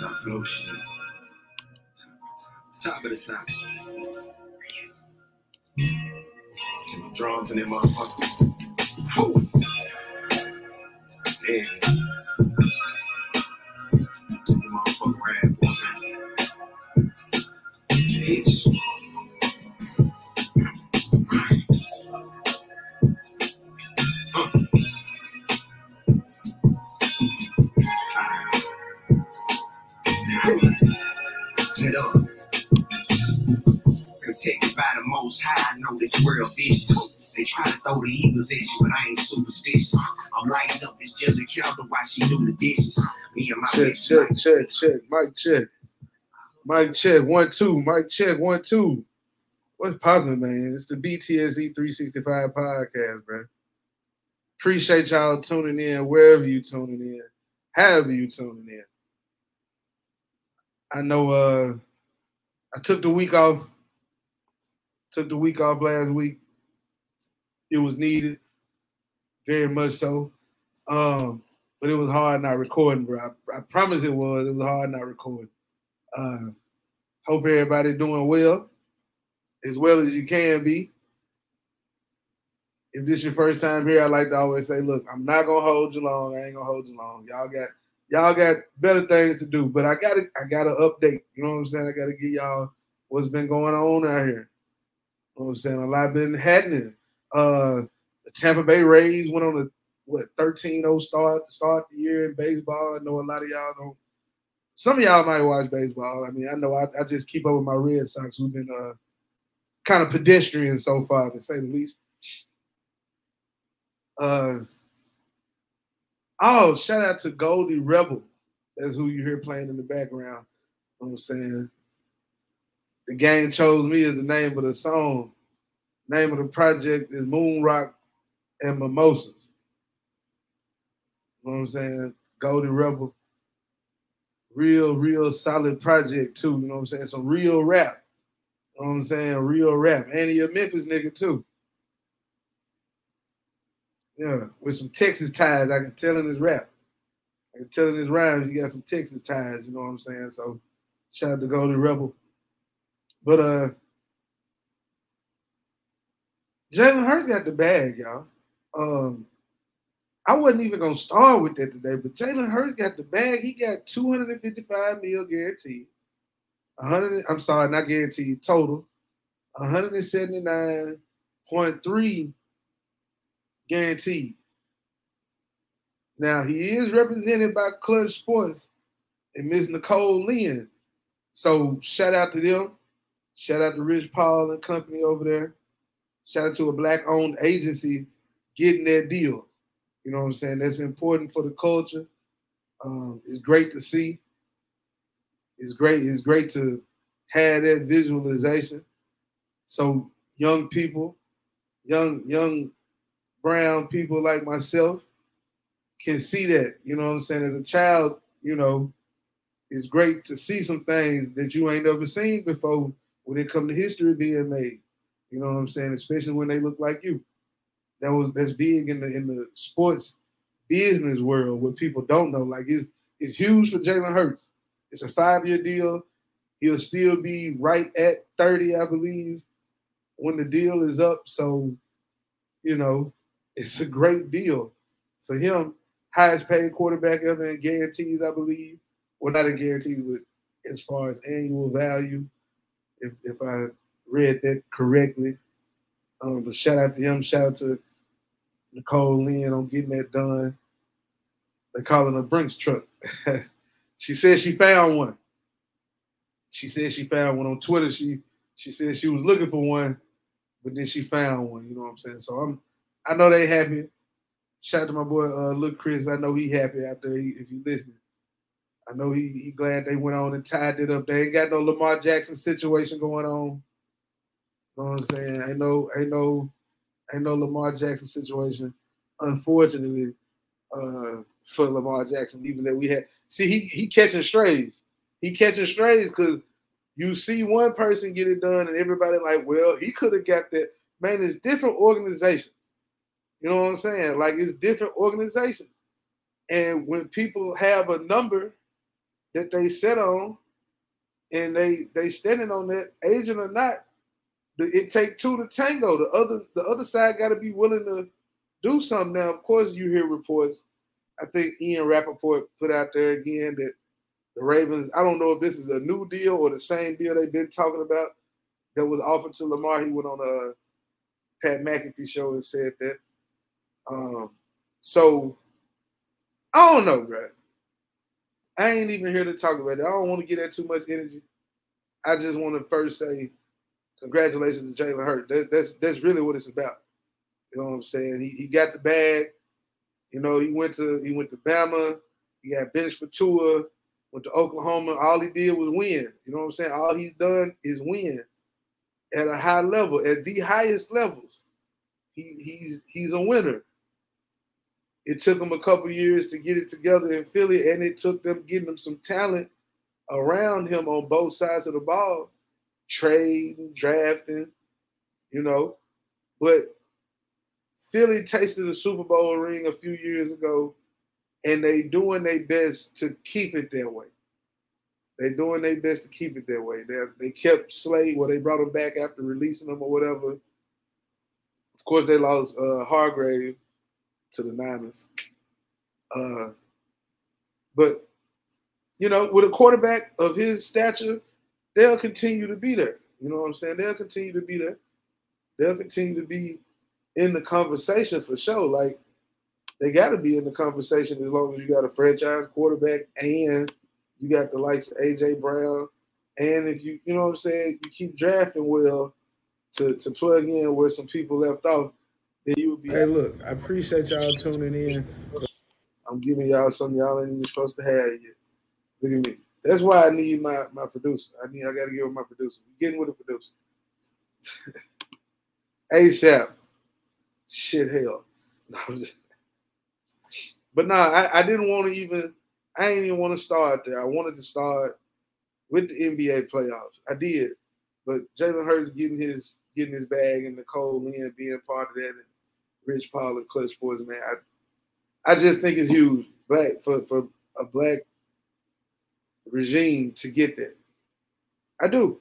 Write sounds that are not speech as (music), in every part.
Top flow shit. Top of the top. Get my drums in that motherfucker. Whew. Yeah. This world vicious. They try to throw the eagles at you, but I ain't superstitious. I'm lighting up this judge calendar while she do the dishes. Me and my Check, check, check, check. Mic check. Mic check. One, two. Mic check. One, two. What's poppin', man? It's the BTSE 365 podcast, bro. Appreciate y'all tuning in wherever you tuning in, however you tuning in. I know uh I took the week off. Took the week off last week. It was needed, very much so. Um, but it was hard not recording, bro. I, I promise it was. It was hard not recording. Uh, hope everybody doing well, as well as you can be. If this your first time here, I like to always say, look, I'm not gonna hold you long. I ain't gonna hold you long. Y'all got y'all got better things to do. But I gotta I gotta update. You know what I'm saying? I gotta get y'all what's been going on out here. Know what I'm saying? A lot been happening. Uh the Tampa Bay Rays went on a what 13-0 start to start the year in baseball. I know a lot of y'all don't. Some of y'all might watch baseball. I mean, I know I, I just keep up with my Red Sox, who've been uh, kind of pedestrian so far, to say the least. Uh, oh, shout out to Goldie Rebel. That's who you hear playing in the background. You know what I'm saying? The game chose me as the name of the song. Name of the project is Moon Rock and Mimosas. You know what I'm saying? Goldie Rebel. Real, real solid project too. You know what I'm saying? Some real rap. You know what I'm saying? Real rap. And he a Memphis nigga too. Yeah, with some Texas ties. I can tell in his rap. I can tell in his rhymes he got some Texas ties, you know what I'm saying? So shout out to Goldie Rebel. But uh Jalen Hurts got the bag, y'all. Um I wasn't even gonna start with that today, but Jalen Hurts got the bag. He got 255 mil guaranteed. 100, I'm sorry, not guaranteed, total. 179.3 guaranteed. Now he is represented by Clutch Sports and Miss Nicole Lynn. So shout out to them. Shout out to Rich Paul and company over there. Shout out to a black owned agency getting that deal. You know what I'm saying? That's important for the culture. Um, it's great to see. It's great. It's great to have that visualization. So young people, young young brown people like myself can see that. You know what I'm saying? As a child, you know, it's great to see some things that you ain't ever seen before when it come to history being made. You know what I'm saying? Especially when they look like you. That was that's big in the in the sports business world what people don't know. Like it's it's huge for Jalen Hurts. It's a five-year deal. He'll still be right at 30, I believe, when the deal is up. So, you know, (laughs) it's a great deal for him. Highest paid quarterback ever in guarantees, I believe. Well, not in guarantees, but as far as annual value, if if I read that correctly. Um, but shout out to him. Shout out to Nicole Lynn on getting that done. They call it a Brinks truck. (laughs) she said she found one. She said she found one on Twitter. She she said she was looking for one, but then she found one. You know what I'm saying? So I'm I know they happy. Shout out to my boy uh Luke Chris. I know he happy out there he, if you listening. I know he he glad they went on and tied it up. They ain't got no Lamar Jackson situation going on. You know what I'm saying? Ain't no ain't no ain't no Lamar Jackson situation. Unfortunately, uh for Lamar Jackson, even that we had see he he catching strays. He catching strays because you see one person get it done and everybody like, well, he could have got that. Man, it's different organizations. You know what I'm saying? Like it's different organizations. And when people have a number that they sit on and they they standing on that, agent or not, it take two to tango. The other the other side got to be willing to do something. Now, of course, you hear reports. I think Ian Rapoport put out there again that the Ravens. I don't know if this is a new deal or the same deal they've been talking about that was offered to Lamar. He went on a Pat McAfee show and said that. Um, so I don't know, bro. I ain't even here to talk about it. I don't want to get that too much energy. I just want to first say congratulations to Jalen Hurts. That, that's that's really what it's about. You know what I'm saying? He, he got the bag. You know, he went to he went to Bama. He got benched for Tua. Went to Oklahoma. All he did was win. You know what I'm saying? All he's done is win at a high level, at the highest levels. He, he's he's a winner. It took them a couple years to get it together in Philly, and it took them getting him some talent around him on both sides of the ball, trading, drafting, you know. But Philly tasted a Super Bowl ring a few years ago, and they doing their best to keep it that way. They're doing their best to keep it that way. They they kept Slay, well, they brought him back after releasing him or whatever. Of course, they lost uh, Hargrave to the Niners. Uh, but you know, with a quarterback of his stature, they'll continue to be there. You know what I'm saying? They'll continue to be there. They'll continue to be in the conversation for sure. Like they got to be in the conversation as long as you got a franchise quarterback and you got the likes of AJ Brown, and if you you know what I'm saying, you keep drafting well to to plug in where some people left off, then you would be. Hey, look, I appreciate y'all tuning in. I'm giving y'all something y'all ain't even supposed to have yet. Look at me. That's why I need my my producer. I need I got to give him my producer. getting with the producer. (laughs) ASAP. Shit, hell. (laughs) No, just, but nah, I, I didn't want to even I didn't even want to start there. I wanted to start with the NBA playoffs. I did, but Jalen Hurts getting his getting his bag and Nicole Lynn being part of that, and Rich Paul and Clutch Sports, man. I I just think it's huge black for for a black regime to get that. I do.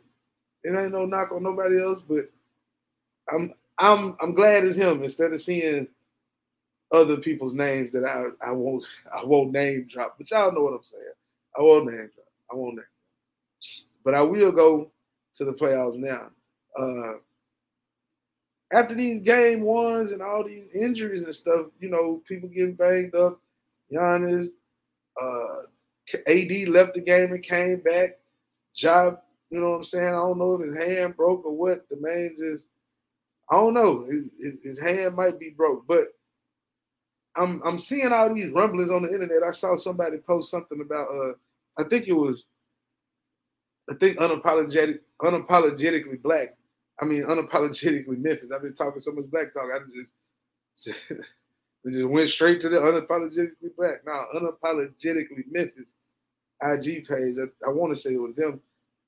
It ain't no knock on nobody else, but I'm I'm I'm glad it's him instead of seeing other people's names that I, I won't (laughs) I won't name drop, but y'all know what I'm saying. I won't name drop. I won't name drop. But I will go to the playoffs now. Uh, after these game ones and all these injuries and stuff, you know, people getting banged up. Giannis, uh, AD left the game and came back. Job, you know what I'm saying? I don't know if his hand broke or what. The man just, I don't know. His, his, his hand might be broke, but I'm I'm seeing all these rumblings on the internet. I saw somebody post something about uh I think it was I think unapologetic unapologetically black. I mean unapologetically Memphis. I've been talking so much black talk. I just (laughs) we just went straight to the unapologetically black. Now unapologetically Memphis IG page. I, I want to say it was them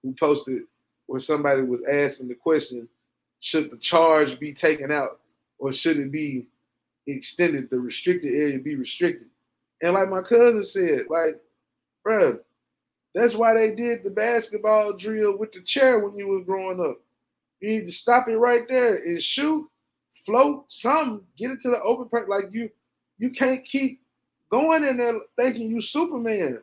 who posted where somebody was asking the question, should the charge be taken out or should it be extended, the restricted area be restricted. And like my cousin said, like, bro, that's why they did the basketball drill with the chair when you was growing up. You need to stop it right there and shoot, float, something, get it to the open part. Like you, you can't keep going in there thinking you Superman.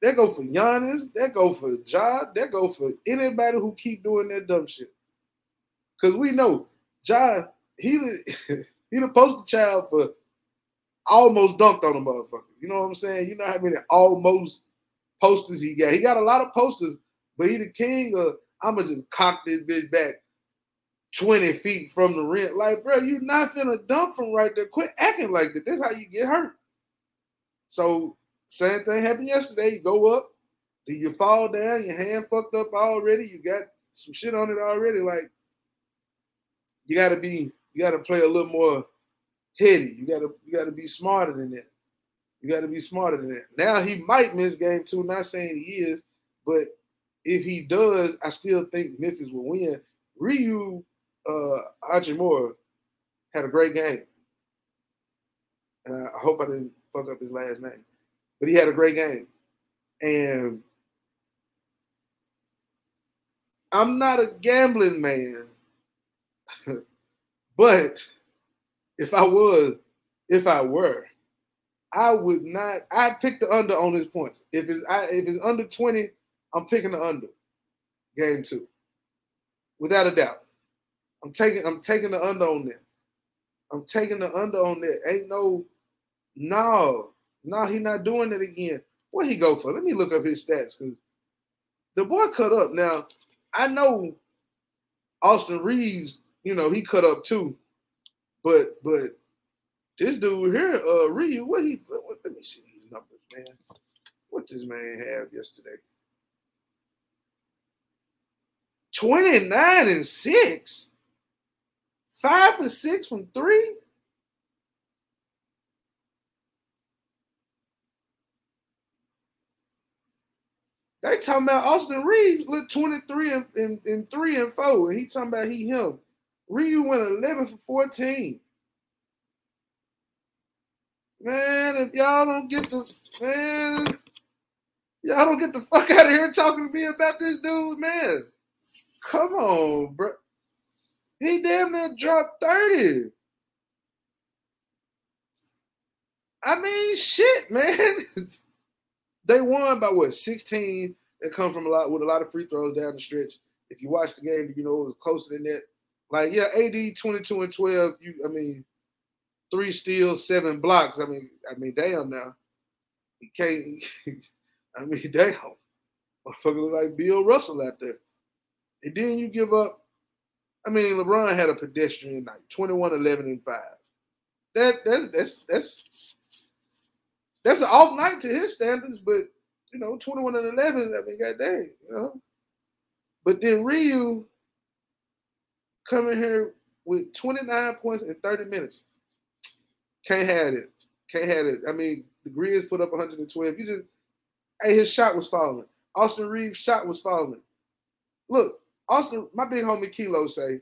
That go for Giannis, that go for Ja, that go for anybody who keep doing that dumb shit. Cause we know Ja, he (laughs) He the poster child for almost dunked on a motherfucker. You know what I'm saying? You know how many almost posters he got. He got a lot of posters, but he the king of I'ma just cock this bitch back 20 feet from the rim. Like, bro, you not finna dunk from right there. Quit acting like that. That's how you get hurt. So same thing happened yesterday. You go up, then you fall down, your hand fucked up already. You got some shit on it already. Like, you gotta be you got to play a little more heady. You got to you got to be smarter than that. You got to be smarter than that. Now he might miss game two. Not saying he is, but if he does, I still think Memphis will win. Rui uh, Hachimura had a great game. and I, I hope I didn't fuck up his last name, but he had a great game. And I'm not a gambling man, (laughs) but if I was, if I were, I would not. I'd pick the under on his points. If it's I, if it's under 20, I'm picking the under. Game two, without a doubt. I'm taking I'm taking the under on that. I'm taking the under on that. Ain't no, no, no. He not doing it again. What he go for? Let me look up his stats because the boy cut up. Now I know Austin Reaves, You know he cut up too, but but this dude here, uh, Rui, what he? What, let me see these numbers, man. What this man have yesterday? 29 and 6. Five for six from three. They talking about Austin Reaves lit 23 and, and, and 3 and 4. And he talking about he him. Rui went 11 for 14. Man, if y'all don't get the man, y'all don't get the fuck out of here talking to me about this dude, man. Come on, bro. He damn near dropped 30. I mean, shit, man. (laughs) they won by what 16. They come from a lot with a lot of free throws down the stretch. If you watch the game, you know it was closer than that. Like, yeah, AD 22 and 12. You, I mean, three steals, seven blocks. I mean, I mean, damn now. He can't. (laughs) I mean, (laughs) damn. Motherfucker look like Bill Russell out there. And then you give up. I mean, LeBron had a pedestrian night, 21, 11, and 5. That that's that's that's that's an off night to his standards, but you know, 21 and 11, I mean, goddamn, you know. But then Rui coming here with 29 points in 30 minutes. Can't have it. Can't have it. I mean, the Grizz put up 112. You just, hey, his shot was falling. Austin Reaves' shot was falling. Look, Austin, my big homie Kilo say,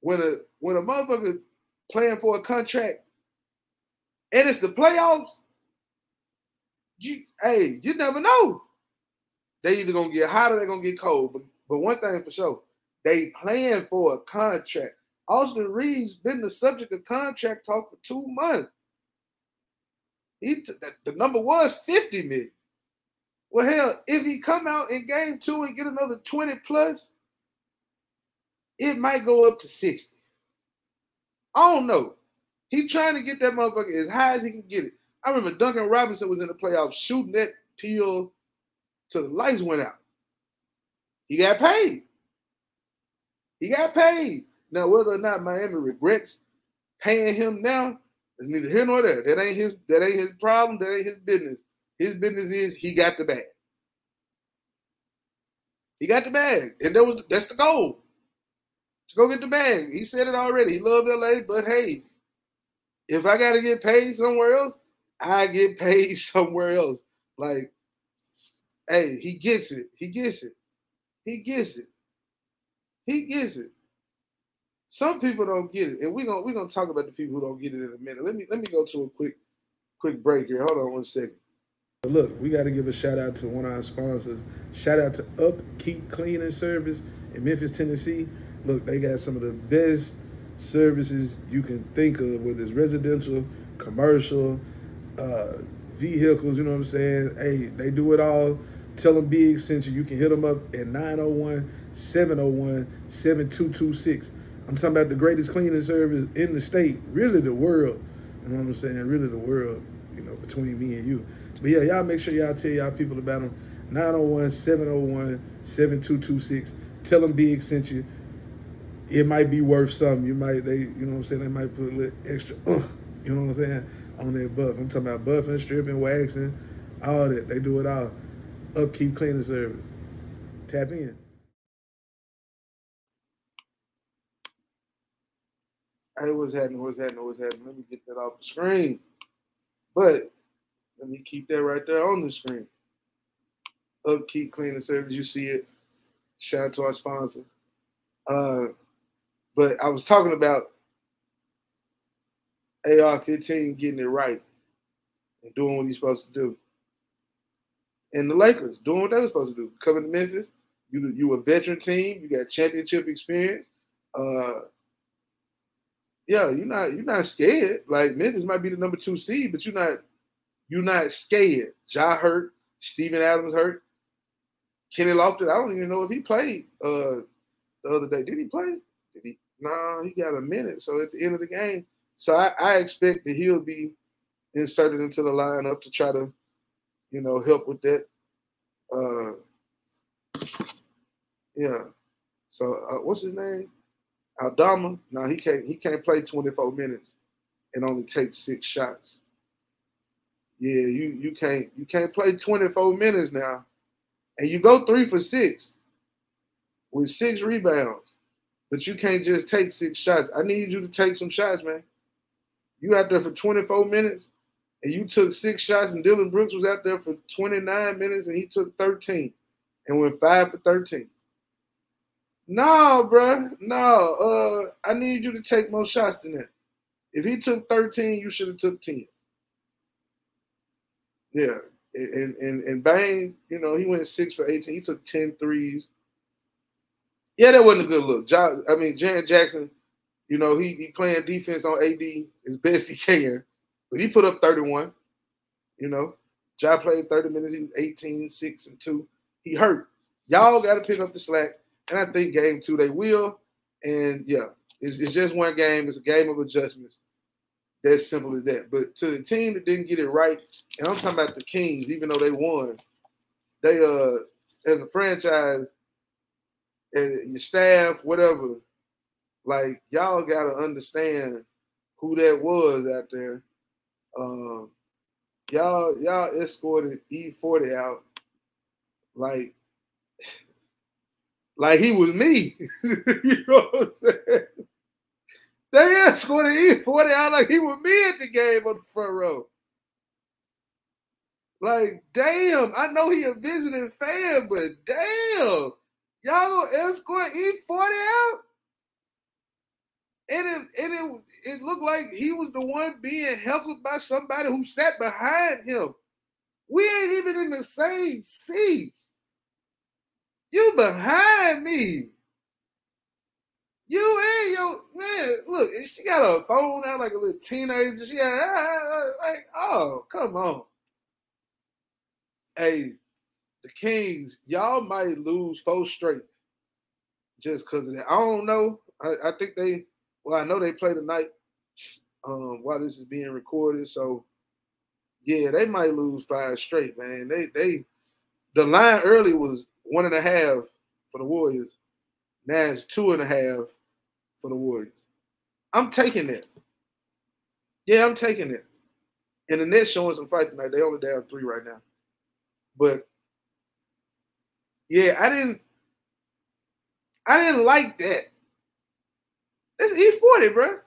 when a when a motherfucker playing for a contract and it's the playoffs, you hey, you never know. They either gonna get hot or they're gonna get cold. But but one thing for sure, they playing for a contract. Austin Reaves been the subject of contract talk for two months. He t- the number was 50 million. Well, hell, if he come out in game two and get another 20 plus, it might go up to 60. I don't know. He trying to get that motherfucker as high as he can get it. I remember Duncan Robinson was in the playoffs shooting that peel till the lights went out. He got paid. He got paid. Now, whether or not Miami regrets paying him now is neither here nor there. That ain't his. That ain't his problem. That ain't his business. His business is he got the bag. He got the bag, and that was that's the goal. To go get the bag. He said it already. He loved LA, but hey, if I got to get paid somewhere else, I get paid (laughs) somewhere else. Like, hey, he gets it. He gets it. He gets it. He gets it. Some people don't get it, and we're gonna we're gonna talk about the people who don't get it in a minute. Let me let me go to a quick quick break here. Hold on one second. Look, we got to give a shout out to one of our sponsors. Shout out to Upkeep Cleaning Service in Memphis, Tennessee. Look, they got some of the best services you can think of, whether it's residential, commercial, uh, vehicles. You know what I'm saying? Hey, they do it all. Tell them Big sent you. You can hit them up at 901 701 7226. I'm talking about the greatest cleaning service in the state, really the world. You know what I'm saying? Really the world, you know, between me and you. But yeah, y'all make sure y'all tell y'all people about them. 901-701-7226. Tell them Big sent you. It might be worth something. You might, they, you know what I'm saying? They might put a little extra, uh, you know what I'm saying, on their buff. I'm talking about buffing, stripping, waxing, all that. They do it all. Upkeep cleaning service. Tap in. Hey, what's happening? What's happening? What's happening? Let me get that off the screen. But let me keep that right there on the screen. Upkeep cleaning service. You see it. Shout out to our sponsor. Uh, but I was talking about AR-15 getting it right and doing what he's supposed to do. And the Lakers doing what they were supposed to do. Coming to Memphis, you you a veteran team, you got championship experience. Uh, yeah, you're not you're not scared. Like Memphis might be the number two seed, but you're not you're not scared. Ja hurt, Steven Adams hurt, Kenny Lofton. I don't even know if he played uh, the other day. Did he play? Did he? No, nah, he got a minute. So at the end of the game, so I, I expect that he'll be inserted into the lineup to try to, you know, help with that. Uh, yeah. So uh, what's his name? Aldama. now he can't. He can't play 24 minutes and only take six shots. Yeah, you you can't you can't play 24 minutes now, and you go three for six with six rebounds, but you can't just take six shots. I need you to take some shots, man. You out there for 24 minutes and you took six shots, and Dillon Brooks was out there for 29 minutes and he took 13 and went five for 13. No, bro. No. Uh, I need you to take more shots than that. If he took 13, you should have took 10. Yeah. And and and Bane, you know, he went six for 18. He took 10 threes. Yeah, that wasn't a good look. I mean, Jaren Jackson you know, he he playing defense on AD as best he can, but he put up 31. You know, Ja played 30 minutes. He was 18, 6, and 2. He hurt. Y'all got to pick up the slack. And I think game two they will. And yeah, it's, it's just one game. It's a game of adjustments. That's simple as that. But to the team that didn't get it right, and I'm talking about the Kings, even though they won, they uh as a franchise, as your staff, whatever, like y'all gotta understand who that was out there. Um, y'all y'all escorted E40 out like like he was me. (laughs) you know what I'm saying? They escorted E40 out like he was me at the game on the front row. Like, damn, I know he a visiting fan, but damn, y'all gonna escort E40 out? and it and it it looked like he was the one being helped by somebody who sat behind him. We ain't even in the same seat. You behind me. You and your man, look, she got a phone out like a little teenager. She got ah, ah, ah, like, oh, come on. Hey, the Kings, y'all might lose four straight just because of that. I don't know. I, I think they well, I know they play tonight um, while this is being recorded. So yeah, they might lose five straight, man. They they the line early was one and a half for the Warriors. Now it's two and a half for the Warriors. I'm taking it. Yeah, I'm taking it. And the Nets showing some fight tonight. They only down three right now. But yeah, I didn't I didn't like that. It's E40, bro.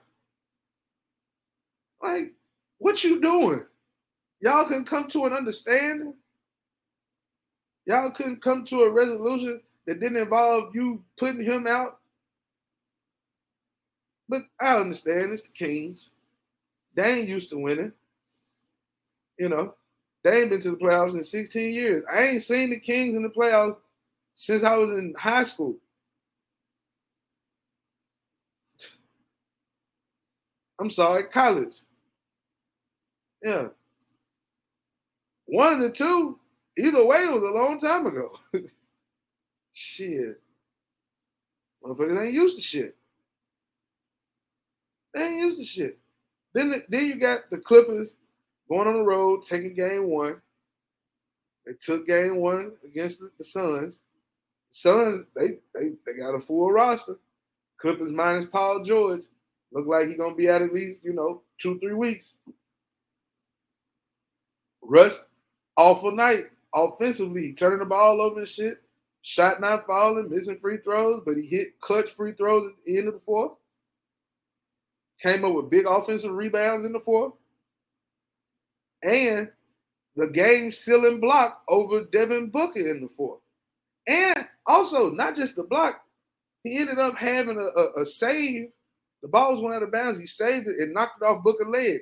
Like, what you doing? Y'all can come to an understanding. Y'all couldn't come to a resolution that didn't involve you putting him out. But I understand it's the Kings. They ain't used to winning. You know, they ain't been to the playoffs in 16 years. I ain't seen the Kings in the playoffs since I was in high school. I'm sorry, college. Yeah. One of the two, either way, it was a long time ago. (laughs) shit. Motherfuckers ain't used to shit. They ain't used to shit. Then, then you got the Clippers going on the road, taking game one. They took game one against the, the Suns. Suns, they, they they got a full roster. Clippers minus Paul George. Look like he's gonna be out at least, you know, two, three weeks. Russ, awful night offensively, turning the ball over and shit. Shot not falling, missing free throws, but he hit clutch free throws at the end of the fourth. Came up with big offensive rebounds in the fourth. And the game sealing block over Devin Booker in the fourth. And also, not just the block, he ended up having a, a, a save The ball was going out of bounds. He saved it and knocked it off Booker leg.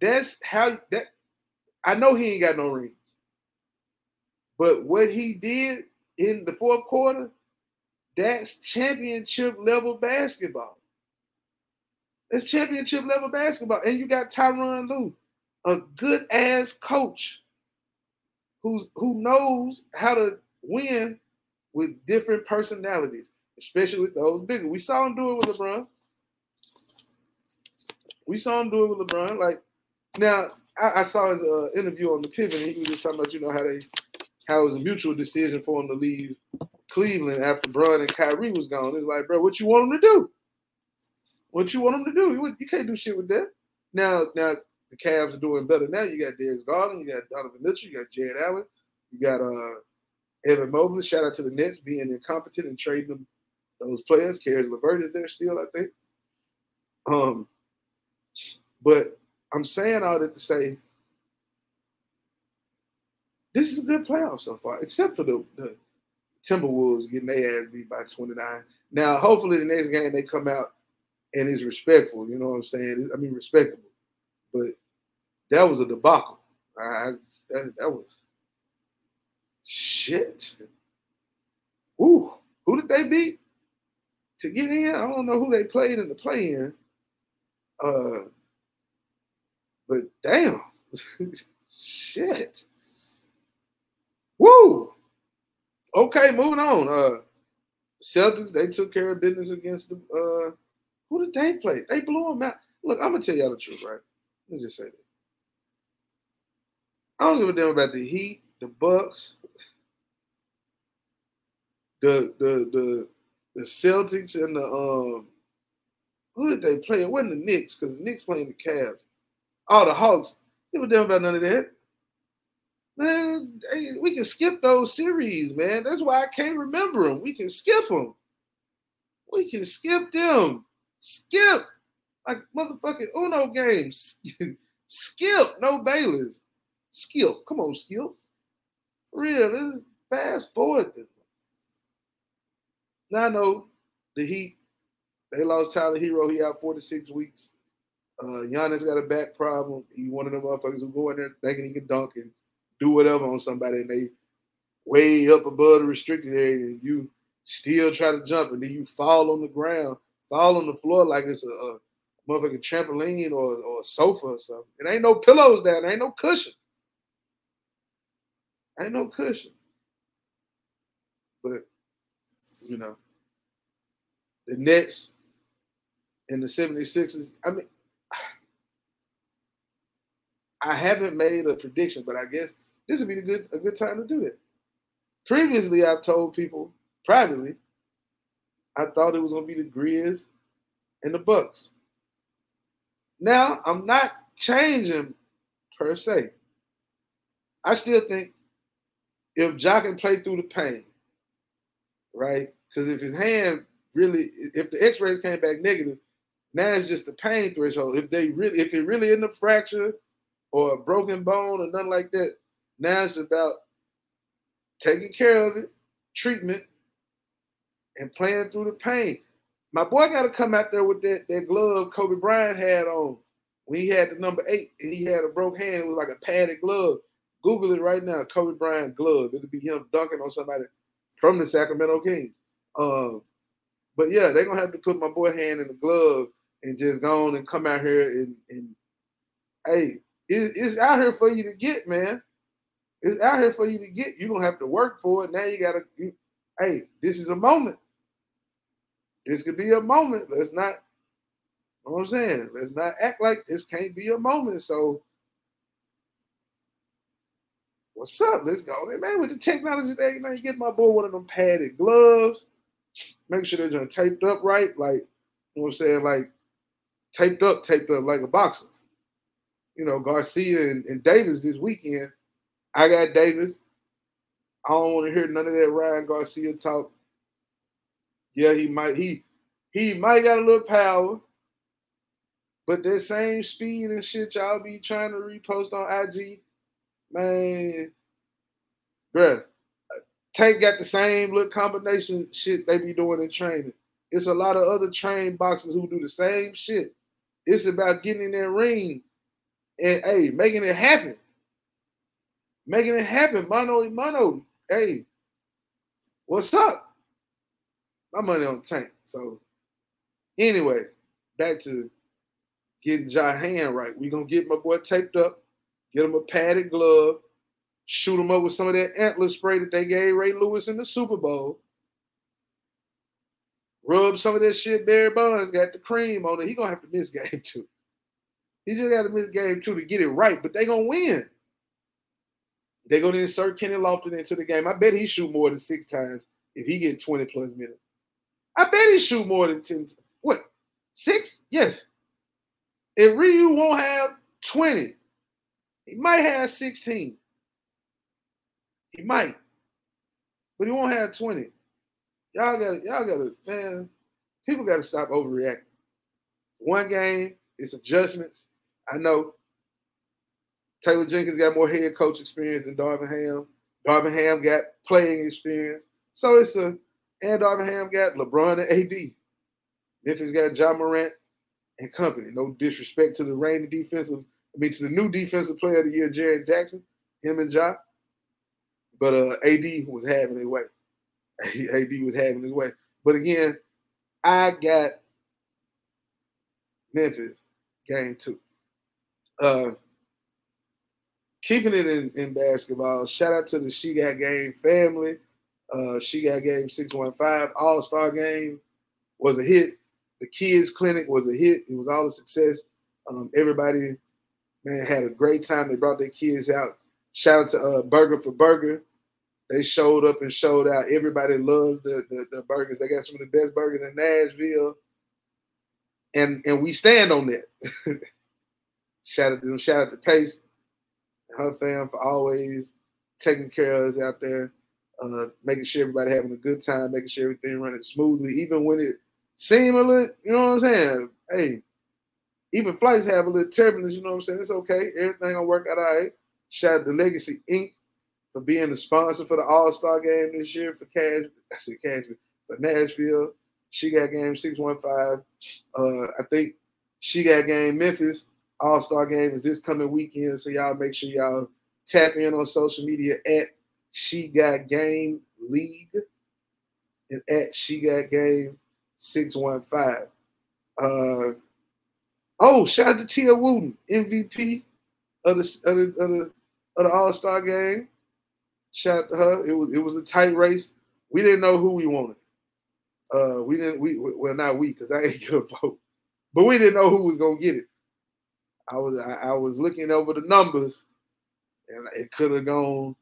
That's how that I know he ain't got no rings. But what he did in the fourth quarter, that's championship level basketball. That's championship level basketball. And you got Tyronn Lue, a good ass coach who's who knows how to win with different personalities, especially with those bigger. We saw him do it with LeBron. We saw him do it with LeBron. Like now, I, I saw his uh, interview on the Pivot, and he was just talking about you know how they how it was a mutual decision for him to leave Cleveland after Bron and Kyrie was gone. It's like, bro, what you want him to do? What you want him to do? You, you can't do shit with that. Now, now the Cavs are doing better now. You got Darius Garland, you got Donovan Mitchell, you got Jarrett Allen, you got uh Evan Mobley. Shout out to the Nets being incompetent and trading them those players. Caris LeVert is there still, I think. Um, but I'm saying all that to say this is a good playoff so far, except for the, the Timberwolves getting their ass beat by 29. Now, hopefully, the next game they come out and is respectful. You know what I'm saying? I mean, respectable. But that was a debacle. I, that, that was shit. Ooh, who did they beat to get in? I don't know who they played in the play-in. Uh, but damn, (laughs) shit. Woo! Okay, moving on. Uh Celtics, they took care of business against the uh who did they play? They blew them out. Look, I'm gonna tell y'all the truth, right? Let me just say this. I don't give a damn about the Heat, the Bucks, the the the the Celtics and the um who did they play? It wasn't the Knicks, because the Knicks playing the Cavs. Oh, the Hawks. Give a damn about none of that. Man, we can skip those series, man. That's why I can't remember them. We can skip them. We can skip them. Skip like motherfucking Uno games. (laughs) skip, no Bayless. Skip. Come on, skip. Real. Let's fast forward this. Now I know the Heat. They lost Tyler Herro. He out four to six weeks. Uh, Giannis got a back problem. He one of them motherfuckers who go in there thinking he can dunk and do whatever on somebody and they way up above the restricted area and you still try to jump and then you fall on the ground, fall on the floor like it's a, a motherfucking trampoline or, or a sofa or something. It ain't no pillows down, there ain't no cushion. Ain't no cushion. But, you know, the Nets and the 76ers, I mean, (sighs) I haven't made a prediction, but I guess this would be a good a good time to do that. Previously, I've told people privately, I thought it was going to be the Grizz and the Bucks. Now I'm not changing per se. I still think if Ja can play through the pain, right? Because if his hand really, if the X-rays came back negative, now it's just the pain threshold. If they really, if it really isn't a fracture or a broken bone or nothing like that, now it's about taking care of it, treatment, and playing through the pain. My boy got to come out there with that, that glove Kobe Bryant had on when he had the number eight and he had a broke hand. It was like a padded glove. Google it right now, Kobe Bryant glove. It'll be him dunking on somebody from the Sacramento Kings. Um, but yeah, they're gonna have to put my boy hand in the glove and just go on and come out here and, and hey, it, it's out here for you to get, man. It's out here for you to get. You're gonna have to work for it. Now you gotta you, hey, this is a moment. This could be a moment. Let's not you know what I'm saying? Let's not act like this can't be a moment. So what's up? Let's go. Man, with the technology thing, man, you get my boy one of them padded gloves. Make sure they're taped up right, like you know what I'm saying, like taped up, taped up like a boxer. You know, Garcia and, and Davis this weekend I got Davis. I don't want to hear none of that Ryan Garcia talk. Yeah, he might he he might got a little power, but that same speed and shit y'all be trying to repost on IG, man, bruh. Tank got the same little combination shit they be doing in training. It's a lot of other trained boxers who do the same shit. It's about getting in that ring and hey, making it happen. Making it happen. Mano mano. Hey, what's up? My money on tank. So anyway, back to getting Ja hand right. we gonna get my boy taped up, get him a padded glove, shoot him up with some of that antler spray that they gave Ray Lewis in the Super Bowl. Rub some of that shit Barry Bonds got the cream on it. He gonna have to miss game two. He just got to miss game two to get it right, but they gonna win. They gonna insert Kenny Lofton into the game. I bet he shoot more than six times if he get 20 plus minutes. I bet he shoot more than 10. What? Six? Yes. If Rui won't have 20, he might have 16. He might. But he won't have 20. Y'all got y'all gotta, man, people gotta stop overreacting. One game, it's adjustments. I know Taylor Jenkins got more head coach experience than Darvin Ham. Darvin Ham got playing experience. So it's a and Darvin Ham got LeBron and AD. Memphis got Ja Morant and company. No disrespect to the reigning defensive, I mean to the new defensive player of the year, Jaren Jackson, him and Ja. But uh, AD was having his way. AD was having his way. But again, I got Memphis game two. Uh, keeping it in, in basketball, shout out to the She Got Game family. Uh, she Got Game 615 All Star Game was a hit. The kids clinic was a hit. It was all a success. Um, everybody, man, had a great time. They brought their kids out. Shout out to uh, Burger for Burger. They showed up and showed out. Everybody loved the, the, the burgers. They got some of the best burgers in Nashville. And and we stand on that. (laughs) shout out to them. Shout out to Pace her fam for always taking care of us out there, uh, making sure everybody having a good time, making sure everything running smoothly, even when it seemed a little, you know what I'm saying? Hey, even flights have a little turbulence, you know what I'm saying? It's okay. Everything gonna work out all right. Shout out to Legacy Inc. for being the sponsor for the All Star game this year for Cash. I said Cash for Nashville. She got game 615. Uh, I think she got game Memphis. All Star game is this coming weekend. So y'all make sure y'all tap in on social media at She Got Game League and at She Got Game 615. Uh, oh, shout out to Tia Wooten, MVP of the, of the, of the, the All Star game. Shout out to her. It was it was a tight race. We didn't know who we wanted. Uh, we didn't. We well, not we, because I ain't get a vote, but we didn't know who was gonna get it. I was I, I was looking over the numbers, and it could have gone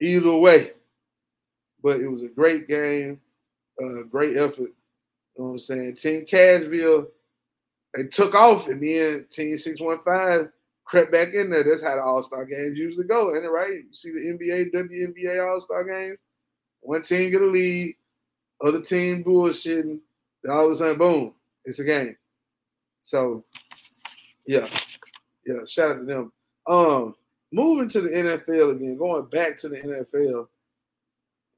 either way. But it was a great game, uh, great effort. You know what I'm saying? Team Cashville, they took off, and then Team 615 crept back in there. That's how the All Star games usually go, ain't it right? You see the NBA, WNBA All Star games. One team get a lead, other team bullshitting. All of a sudden, boom, it's a game. So, yeah, yeah. Shout out to them. Um, moving to the NFL again, going back to the NFL. You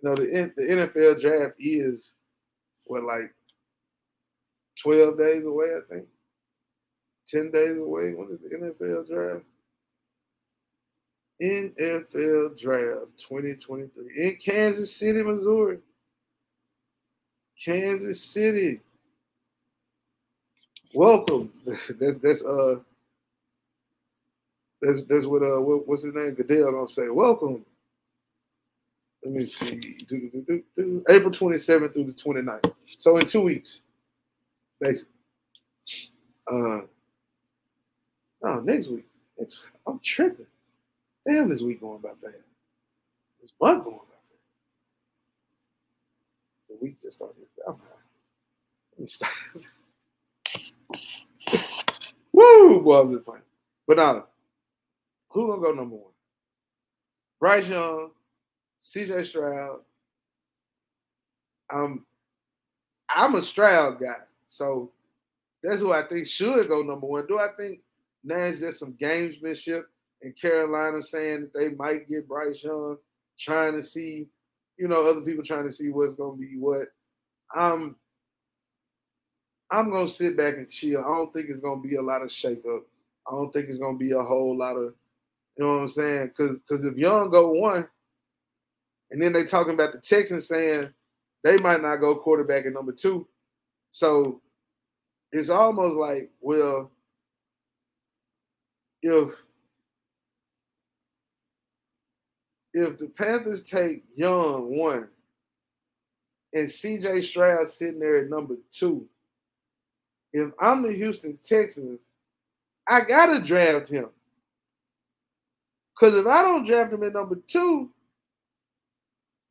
know, the the NFL draft is what like twelve days away, I think. 10 days away. When is the NFL draft? NFL draft 2023 in Kansas City, Missouri. Kansas City. Welcome. (laughs) That's that's uh that's that's what uh what, what's his name? Goodell gonna say. Welcome. Let me see. Do, do, do, April 27th through the 29th. So in two weeks, basically. Uh no, next week. I'm tripping. Damn, this week going by fast. This month going by fast. The week just started. I'm Let me stop. (laughs) Woo! Boy, I'm just playing. But now, who gonna go number one? Bryce Young, CJ Stroud. Um, I'm a Stroud guy, so that's who I think should go number one. Do I think now it's just some gamesmanship in Carolina saying that they might get Bryce Young, trying to see, you know, other people trying to see what's to be what. Um, I'm gonna sit back and chill. I don't think it's gonna be a lot of shakeup. I don't think it's gonna be a whole lot of, you know what I'm saying? Because because if Young go one, and then they talking about the Texans saying they might not go quarterback at number two, so it's almost like well, if if the Panthers take Young one and CJ Stroud sitting there at number two, if I'm the Houston Texans, I gotta draft him. Cause if I don't draft him at number two,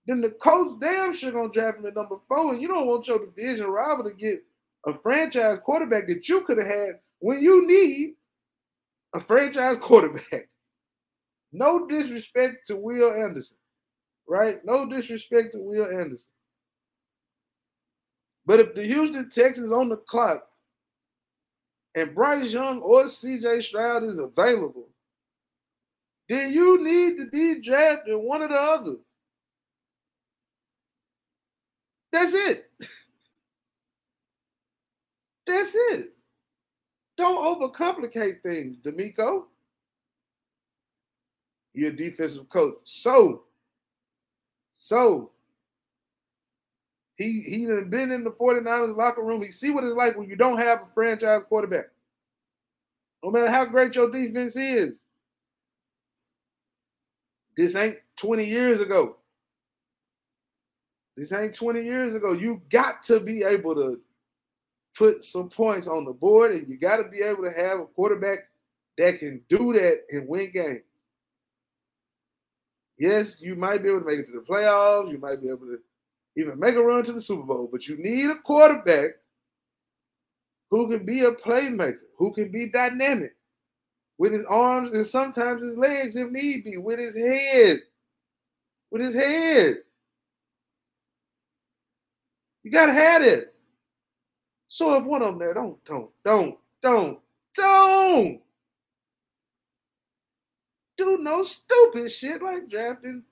then the Colts damn sure gonna draft him at number four. And you don't want your division rival to get a franchise quarterback that you could have had when you need a franchise (laughs) quarterback. No disrespect to Will Anderson, right? No disrespect to Will Anderson. But if the Houston Texans on the clock and Bryce Young or CJ Stroud is available, then you need to be drafted one or the other. That's it. (laughs) That's it. Don't overcomplicate things, DeMeco. You're a defensive coach. So, so he he done been in the 49ers locker room. He see what it's like when you don't have a franchise quarterback. No matter how great your defense is. This ain't 20 years ago. This ain't 20 years ago. You got to be able to put some points on the board, and you got to be able to have a quarterback that can do that and win games. Yes, you might be able to make it to the playoffs. You might be able to even make a run to the Super Bowl, but you need a quarterback who can be a playmaker, who can be dynamic with his arms and sometimes his legs if need be, with his head. With his head. You gotta have it. So if one of them there, don't, don't, don't, don't, don't do no stupid shit like drafting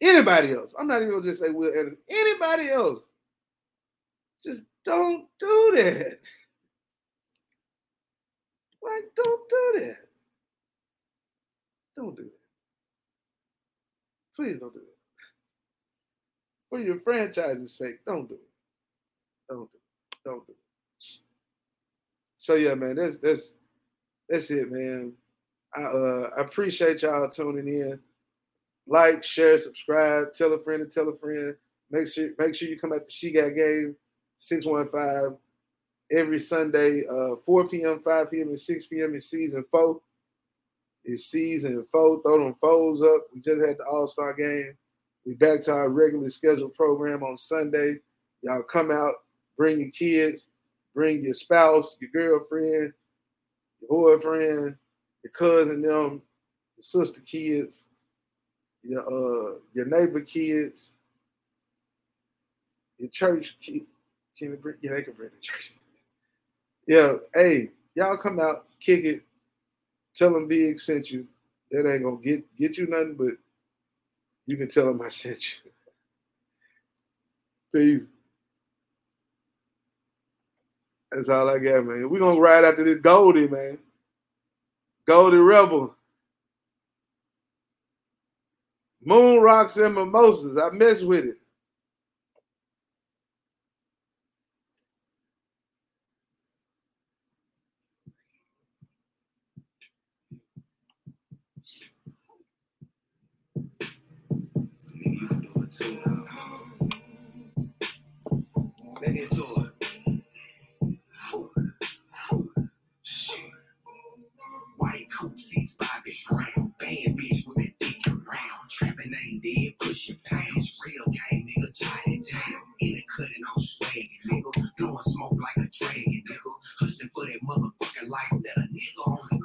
Anybody else. I'm not even gonna just say Will Anderson. Anybody else. Just don't do that. (laughs) Like, don't do that. Don't do that. Please don't do that. For your franchise's sake, don't do it. Don't do it. Don't do it. So yeah, man, that's that's that's it, man. I uh I appreciate y'all tuning in like, share, subscribe, tell a friend to tell a friend. Make sure make sure you come at the She Got Game 615 every Sunday, uh, 4 p.m., 5 p.m., and 6 p.m. in season four. It's season four. Throw them foes up. We just had the All-Star game. We back to our regularly scheduled program on Sunday. Y'all come out, bring your kids, bring your spouse, your girlfriend, your boyfriend, your cousin, them, your sister kids, your uh your neighbor kids, your church kid, can bring yeah, they can bring the church. Yeah, hey, y'all come out, kick it, tell them Bigg sent you. That ain't gonna get get you nothing, but you can tell them I sent you. (laughs) Peace. That's all I got, man. We're gonna ride after this Goldie, man. Goldie Rebel. Moon rocks and mimosas. I mess with it. too to it. White coupe seats, Bobby Brown. Bad bitch with that dick around. Trapping ain't dead, pushin' pounds. Real game, nigga, to Jam. In the cutting on swag, nigga. Blowing smoke like a dragon, nigga. Hustling for that motherfuckin' life that a nigga only